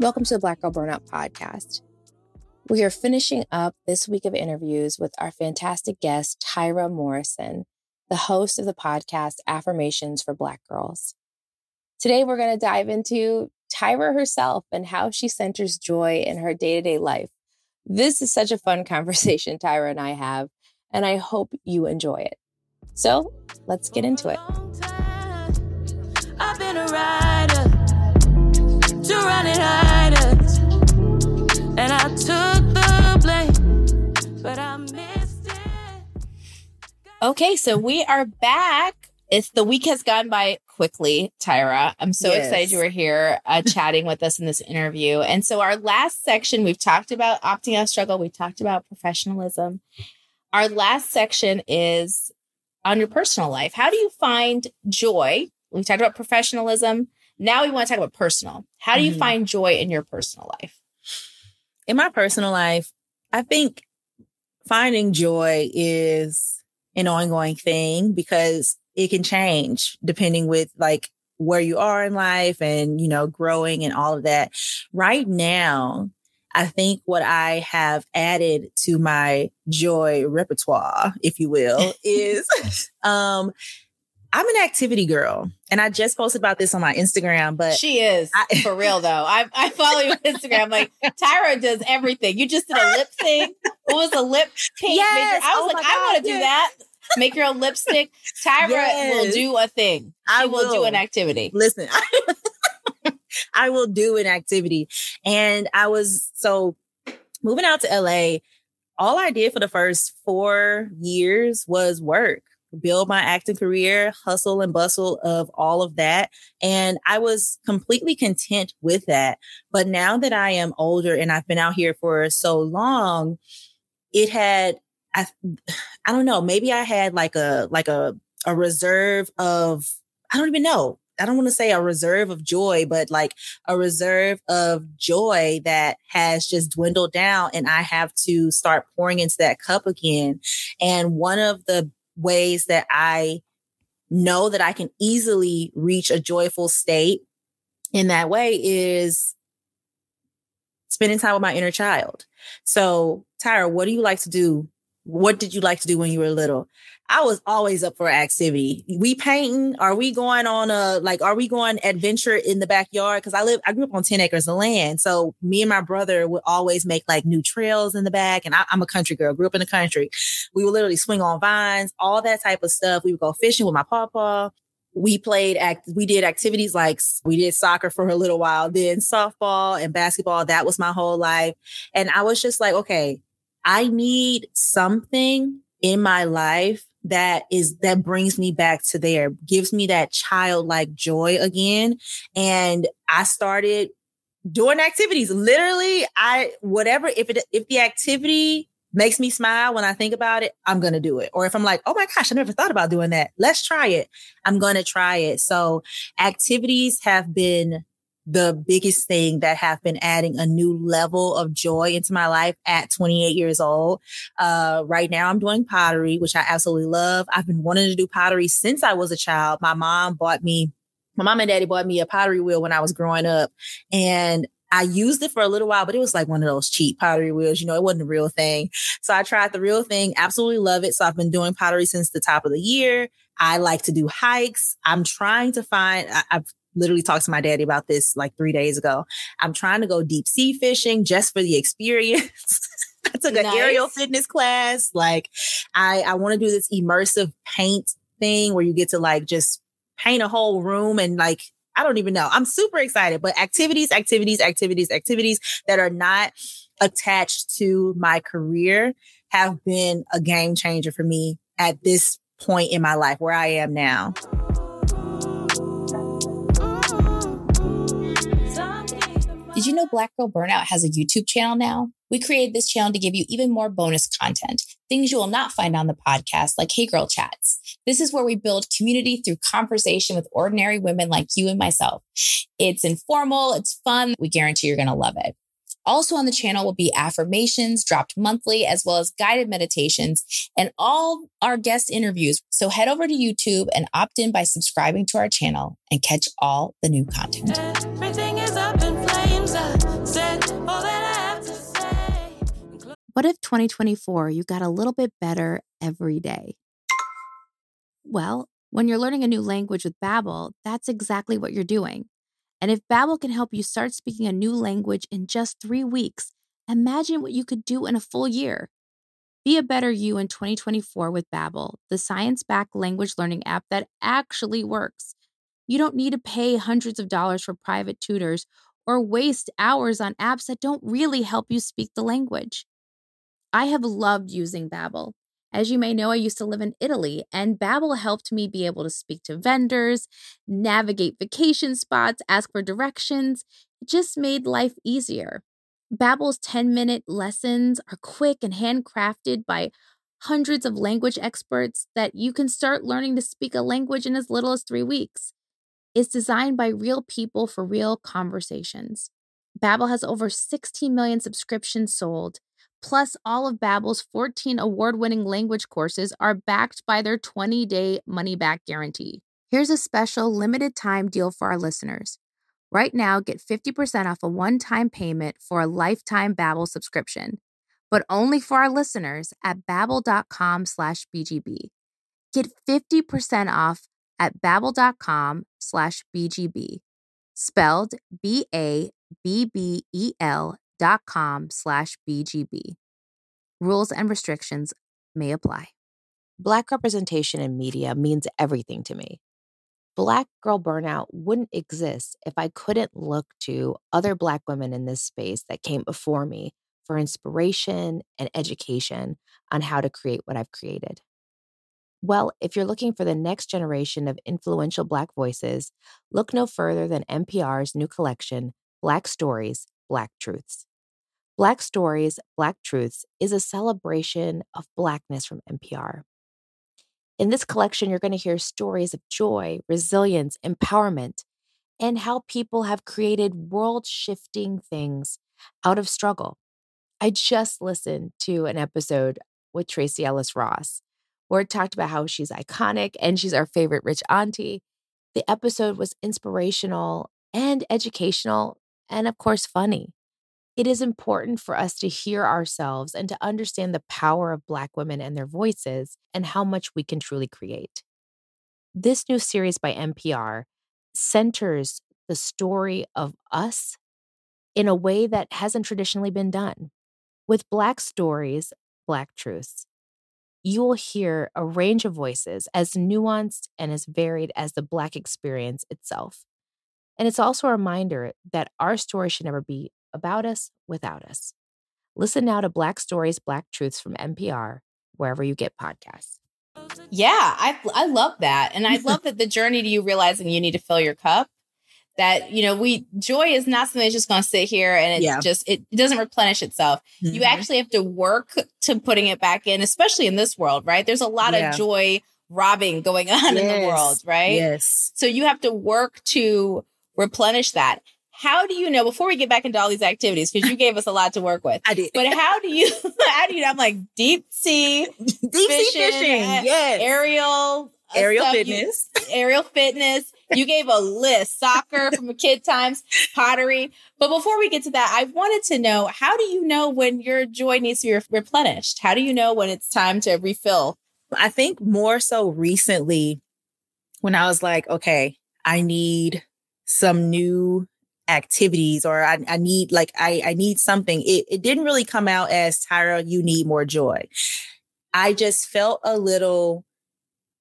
Welcome to the Black Girl Burnout Podcast. We are finishing up this week of interviews with our fantastic guest, Tyra Morrison, the host of the podcast Affirmations for Black Girls. Today, we're going to dive into Tyra herself and how she centers joy in her day to day life. This is such a fun conversation Tyra and I have, and I hope you enjoy it. So let's get into it. Okay, so we are back. It's the week has gone by quickly, Tyra. I'm so yes. excited you were here uh, chatting with us in this interview. And so, our last section, we've talked about opting out struggle, we talked about professionalism. Our last section is on your personal life. How do you find joy? We talked about professionalism. Now we want to talk about personal. How do you mm-hmm. find joy in your personal life? In my personal life, I think finding joy is an ongoing thing because it can change depending with like where you are in life and, you know, growing and all of that. Right now, I think what I have added to my joy repertoire, if you will, is um I'm an activity girl, and I just posted about this on my Instagram. But she is I, for real though. I, I follow you on Instagram. Like Tyra does everything. You just did a lip thing. What was a lip paint? Yes. I was oh like, I want to yes. do that. Make your own lipstick. Tyra yes. will do a thing. She I will. will do an activity. Listen, I will do an activity, and I was so moving out to LA. All I did for the first four years was work build my acting career, hustle and bustle of all of that. And I was completely content with that. But now that I am older and I've been out here for so long, it had, I, I don't know, maybe I had like a, like a, a reserve of, I don't even know. I don't want to say a reserve of joy, but like a reserve of joy that has just dwindled down and I have to start pouring into that cup again. And one of the ways that I know that I can easily reach a joyful state in that way is spending time with my inner child. So, Tyra, what do you like to do? What did you like to do when you were little? I was always up for activity. We painting? Are we going on a like? Are we going adventure in the backyard? Because I live, I grew up on ten acres of land, so me and my brother would always make like new trails in the back. And I, am a country girl, grew up in the country. We would literally swing on vines, all that type of stuff. We would go fishing with my papa. We played act. We did activities like we did soccer for a little while, then softball and basketball. That was my whole life, and I was just like, okay, I need something in my life that is that brings me back to there gives me that childlike joy again. And i started doing activities. Literally i whatever if it if the activity makes me smile when i think about it i'm going to do it. Or if i'm like oh my gosh i never thought about doing that. Let's try it. I'm going to try it. So activities have been the biggest thing that have been adding a new level of joy into my life at 28 years old. Uh, right now I'm doing pottery, which I absolutely love. I've been wanting to do pottery since I was a child. My mom bought me, my mom and daddy bought me a pottery wheel when I was growing up and I used it for a little while, but it was like one of those cheap pottery wheels. You know, it wasn't a real thing. So I tried the real thing, absolutely love it. So I've been doing pottery since the top of the year. I like to do hikes. I'm trying to find, I, have literally talked to my daddy about this like three days ago. I'm trying to go deep sea fishing just for the experience. I took nice. an aerial fitness class. Like I, I want to do this immersive paint thing where you get to like just paint a whole room and like I don't even know. I'm super excited, but activities, activities, activities, activities that are not attached to my career have been a game changer for me at this point in my life where I am now. Did you know Black Girl Burnout has a YouTube channel now? We created this channel to give you even more bonus content, things you will not find on the podcast, like Hey Girl Chats. This is where we build community through conversation with ordinary women like you and myself. It's informal, it's fun. We guarantee you're going to love it. Also on the channel will be affirmations dropped monthly, as well as guided meditations and all our guest interviews. So head over to YouTube and opt in by subscribing to our channel and catch all the new content. What if 2024 you got a little bit better every day? Well, when you're learning a new language with Babbel, that's exactly what you're doing. And if Babbel can help you start speaking a new language in just 3 weeks, imagine what you could do in a full year. Be a better you in 2024 with Babbel, the science-backed language learning app that actually works. You don't need to pay hundreds of dollars for private tutors or waste hours on apps that don't really help you speak the language. I have loved using Babbel. As you may know, I used to live in Italy, and Babbel helped me be able to speak to vendors, navigate vacation spots, ask for directions. It just made life easier. Babbel's 10-minute lessons are quick and handcrafted by hundreds of language experts that you can start learning to speak a language in as little as 3 weeks. It's designed by real people for real conversations. Babbel has over 16 million subscriptions sold Plus, all of Babbel's 14 award-winning language courses are backed by their 20-day money-back guarantee. Here's a special limited-time deal for our listeners. Right now, get 50% off a one-time payment for a lifetime Babbel subscription, but only for our listeners at babbel.com slash BGB. Get 50% off at babbel.com slash BGB, spelled B-A-B-B-E-L dot com slash BGB. Rules and restrictions may apply. Black representation in media means everything to me. Black girl burnout wouldn't exist if I couldn't look to other Black women in this space that came before me for inspiration and education on how to create what I've created. Well, if you're looking for the next generation of influential Black voices, look no further than NPR's new collection, Black Stories, Black Truths. Black Stories, Black Truths is a celebration of Blackness from NPR. In this collection, you're going to hear stories of joy, resilience, empowerment, and how people have created world shifting things out of struggle. I just listened to an episode with Tracee Ellis Ross where it talked about how she's iconic and she's our favorite rich auntie. The episode was inspirational and educational, and of course, funny it is important for us to hear ourselves and to understand the power of Black women and their voices and how much we can truly create. This new series by NPR centers the story of us in a way that hasn't traditionally been done. With Black stories, Black truths, you will hear a range of voices as nuanced and as varied as the Black experience itself. And it's also a reminder that our story should never be about us without us. Listen now to Black Stories, Black Truths from NPR, wherever you get podcasts. Yeah, I I love that. And I love that the journey to you realizing you need to fill your cup. That, you know, we joy is not something that's just gonna sit here and it yeah. just it doesn't replenish itself. Mm-hmm. You actually have to work to putting it back in, especially in this world, right? There's a lot yeah. of joy robbing going on yes. in the world, right? Yes. So you have to work to replenish that how do you know before we get back into all these activities because you gave us a lot to work with i did. but how do you how do you i'm like deep sea deep fishing, sea fishing yes. aerial uh, aerial fitness you, aerial fitness. You gave a list soccer from a kid times pottery. But before we get to that i wanted to know how do you know when your joy needs to be replenished? How do you know when it's time to refill? I think more so recently when i was like okay i need some new activities or I, I need like I, I need something. It, it didn't really come out as Tyra, you need more joy. I just felt a little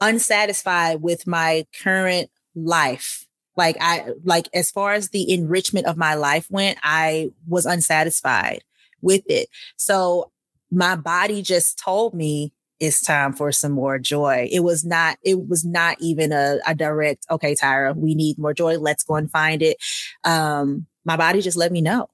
unsatisfied with my current life. Like I like as far as the enrichment of my life went, I was unsatisfied with it. So my body just told me it's time for some more joy. It was not, it was not even a, a direct, okay, Tyra, we need more joy. Let's go and find it. Um, my body just let me know.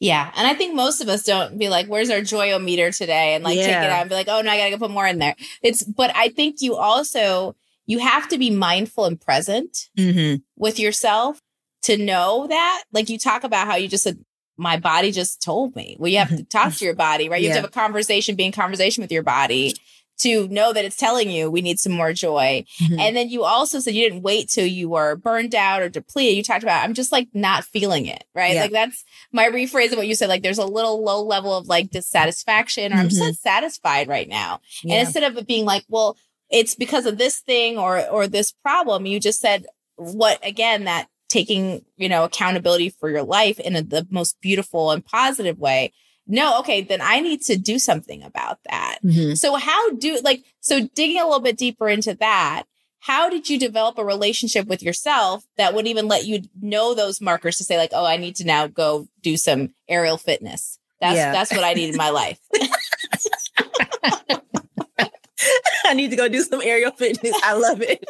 Yeah. And I think most of us don't be like, where's our joyometer today? And like yeah. take it out and be like, oh no, I gotta go put more in there. It's, but I think you also, you have to be mindful and present mm-hmm. with yourself to know that. Like you talk about how you just said, my body just told me. Well, you have to talk to your body, right? You yeah. have to have a conversation, be in conversation with your body to know that it's telling you we need some more joy. Mm-hmm. And then you also said you didn't wait till you were burned out or depleted. You talked about, I'm just like not feeling it, right? Yeah. Like that's my rephrase of what you said. Like there's a little low level of like dissatisfaction or mm-hmm. I'm just not satisfied right now. Yeah. And instead of it being like, well, it's because of this thing or, or this problem, you just said what again, that taking, you know, accountability for your life in a, the most beautiful and positive way no, okay, then I need to do something about that. Mm-hmm. So how do like so digging a little bit deeper into that, how did you develop a relationship with yourself that would even let you know those markers to say like, oh, I need to now go do some aerial fitness. That's yeah. that's what I need in my life. I need to go do some aerial fitness. I love it.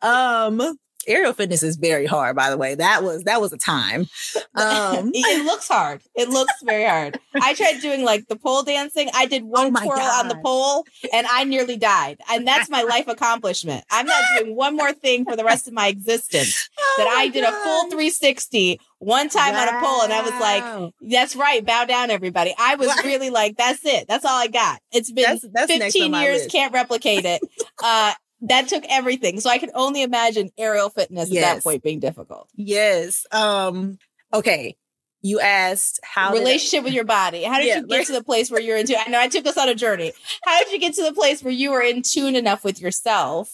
Um aerial fitness is very hard, by the way. That was that was a time. Um, it looks hard. It looks very hard. I tried doing like the pole dancing. I did one oh twirl God. on the pole and I nearly died. And that's my life accomplishment. I'm not doing one more thing for the rest of my existence. Oh that I did God. a full 360 one time wow. on a pole and I was like, that's right, bow down everybody. I was really like, that's it. That's all I got. It's been that's, that's 15 years, can't replicate it. Uh, that took everything. So I can only imagine aerial fitness yes. at that point being difficult. Yes. Um, okay. You asked how relationship I- with your body. How did yeah, you get to the place where you're in tune? I know I took us on a journey. How did you get to the place where you were in tune enough with yourself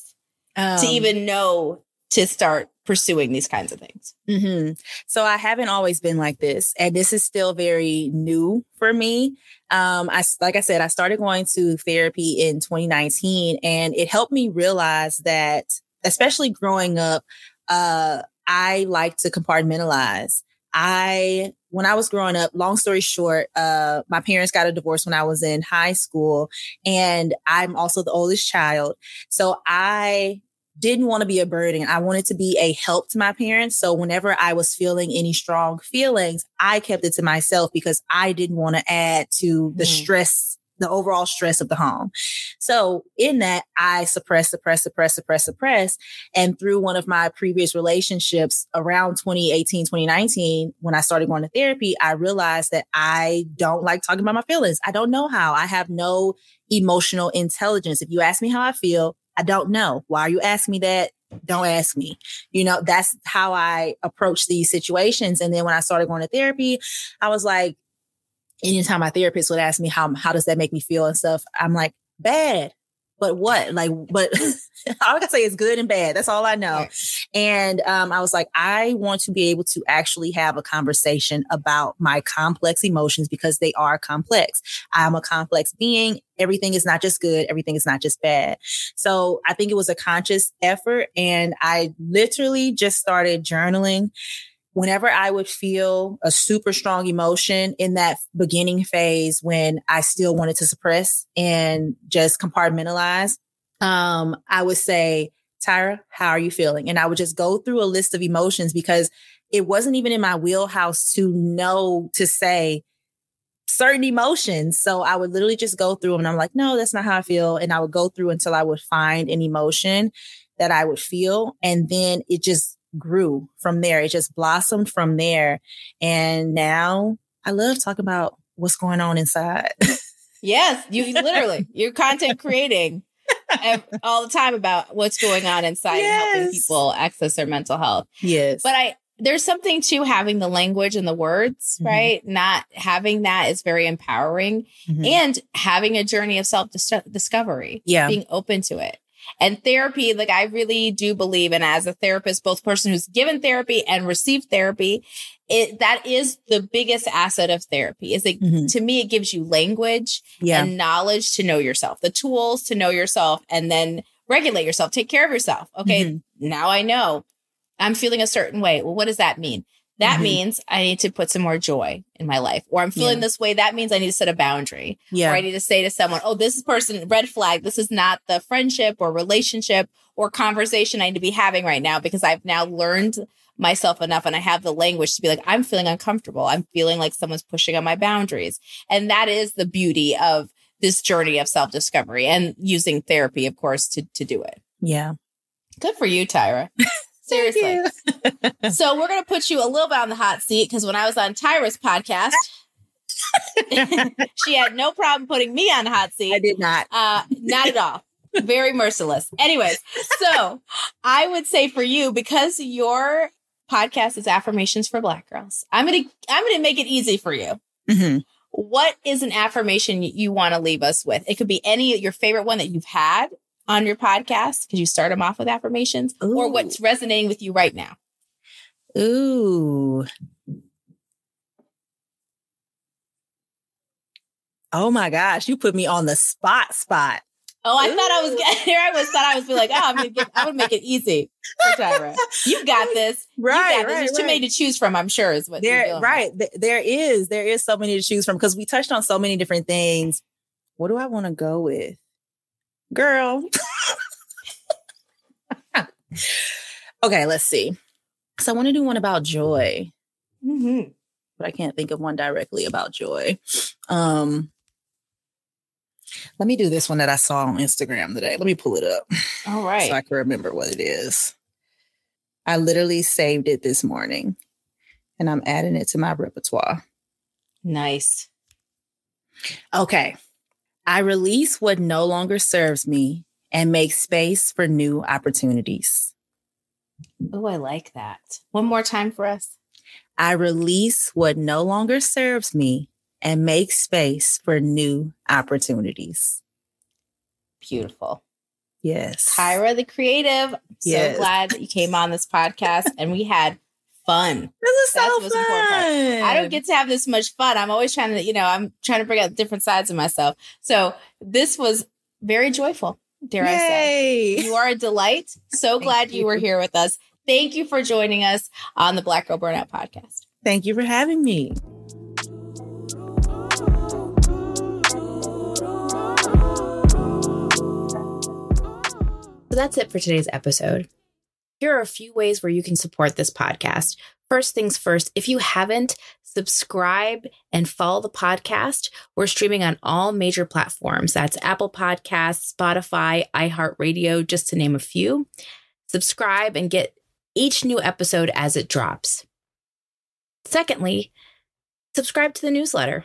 um, to even know to start pursuing these kinds of things. Mm-hmm. So I haven't always been like this, and this is still very new for me. Um, I like I said, I started going to therapy in 2019, and it helped me realize that, especially growing up, uh, I like to compartmentalize. I when I was growing up, long story short, uh, my parents got a divorce when I was in high school, and I'm also the oldest child. So I didn't want to be a burden. I wanted to be a help to my parents. So whenever I was feeling any strong feelings, I kept it to myself because I didn't want to add to the mm. stress, the overall stress of the home. So in that, I suppress, suppress, suppress, suppress, suppress. And through one of my previous relationships around 2018, 2019, when I started going to therapy, I realized that I don't like talking about my feelings. I don't know how. I have no emotional intelligence. If you ask me how I feel, I don't know. Why are you asking me that? Don't ask me. You know, that's how I approach these situations. And then when I started going to therapy, I was like, anytime my therapist would ask me how how does that make me feel and stuff, I'm like, bad but what? Like, but all I can say is good and bad. That's all I know. Right. And um, I was like, I want to be able to actually have a conversation about my complex emotions because they are complex. I'm a complex being. Everything is not just good. Everything is not just bad. So I think it was a conscious effort. And I literally just started journaling whenever I would feel a super strong emotion in that beginning phase when I still wanted to suppress and just compartmentalize, um, I would say, Tyra, how are you feeling? And I would just go through a list of emotions because it wasn't even in my wheelhouse to know to say certain emotions. So I would literally just go through them and I'm like, no, that's not how I feel. And I would go through until I would find an emotion that I would feel. And then it just grew from there. It just blossomed from there. And now I love talking about what's going on inside. yes, you literally, you're content creating all the time about what's going on inside yes. and helping people access their mental health. Yes. But I, there's something to having the language and the words, mm-hmm. right? Not having that is very empowering mm-hmm. and having a journey of self discovery. Yeah. Being open to it. And therapy, like I really do believe, and as a therapist, both person who's given therapy and received therapy, it that is the biggest asset of therapy. Is like mm-hmm. to me, it gives you language yeah. and knowledge to know yourself, the tools to know yourself, and then regulate yourself, take care of yourself. Okay, mm-hmm. now I know I'm feeling a certain way. Well, what does that mean? That mm-hmm. means I need to put some more joy in my life. Or I'm feeling yeah. this way. That means I need to set a boundary. Yeah. Or I need to say to someone, oh, this person, red flag. This is not the friendship or relationship or conversation I need to be having right now because I've now learned myself enough and I have the language to be like, I'm feeling uncomfortable. I'm feeling like someone's pushing on my boundaries. And that is the beauty of this journey of self discovery and using therapy, of course, to, to do it. Yeah. Good for you, Tyra. Seriously. so we're going to put you a little bit on the hot seat because when I was on Tyra's podcast, she had no problem putting me on the hot seat. I did not. Uh, not at all. Very merciless. Anyways, so I would say for you, because your podcast is affirmations for black girls, I'm gonna I'm gonna make it easy for you. Mm-hmm. What is an affirmation you want to leave us with? It could be any your favorite one that you've had on your podcast Could you start them off with affirmations, Ooh. or what's resonating with you right now. Ooh. Oh my gosh, you put me on the spot spot. Oh, I Ooh. thought I was getting here. I was thought I was be like, oh, I'm gonna get, I would make it easy. You got this, right? You got this. Right, There's right. too many to choose from. I'm sure is what there. Right, with. there is. There is so many to choose from because we touched on so many different things. What do I want to go with, girl? okay, let's see. So I want to do one about joy, mm-hmm. but I can't think of one directly about joy. Um, let me do this one that I saw on Instagram today. Let me pull it up. All right. So I can remember what it is. I literally saved it this morning and I'm adding it to my repertoire. Nice. Okay. I release what no longer serves me and make space for new opportunities. Oh, I like that. One more time for us. I release what no longer serves me and make space for new opportunities. Beautiful. Yes. Tyra the creative. Yes. So glad that you came on this podcast and we had fun. This is so That's fun. I don't get to have this much fun. I'm always trying to, you know, I'm trying to bring out different sides of myself. So this was very joyful, dare Yay. I say. You are a delight. So glad you. you were here with us. Thank you for joining us on the Black Girl Burnout podcast. Thank you for having me. So that's it for today's episode. Here are a few ways where you can support this podcast. First things first, if you haven't, subscribe and follow the podcast. We're streaming on all major platforms. That's Apple Podcasts, Spotify, iHeartRadio, just to name a few. Subscribe and get each new episode as it drops. Secondly, subscribe to the newsletter.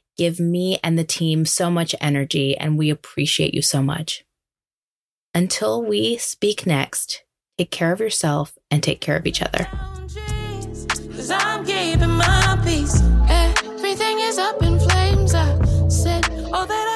give me and the team so much energy, and we appreciate you so much. Until we speak next, take care of yourself and take care of each other. Everything is up in flames. I said all that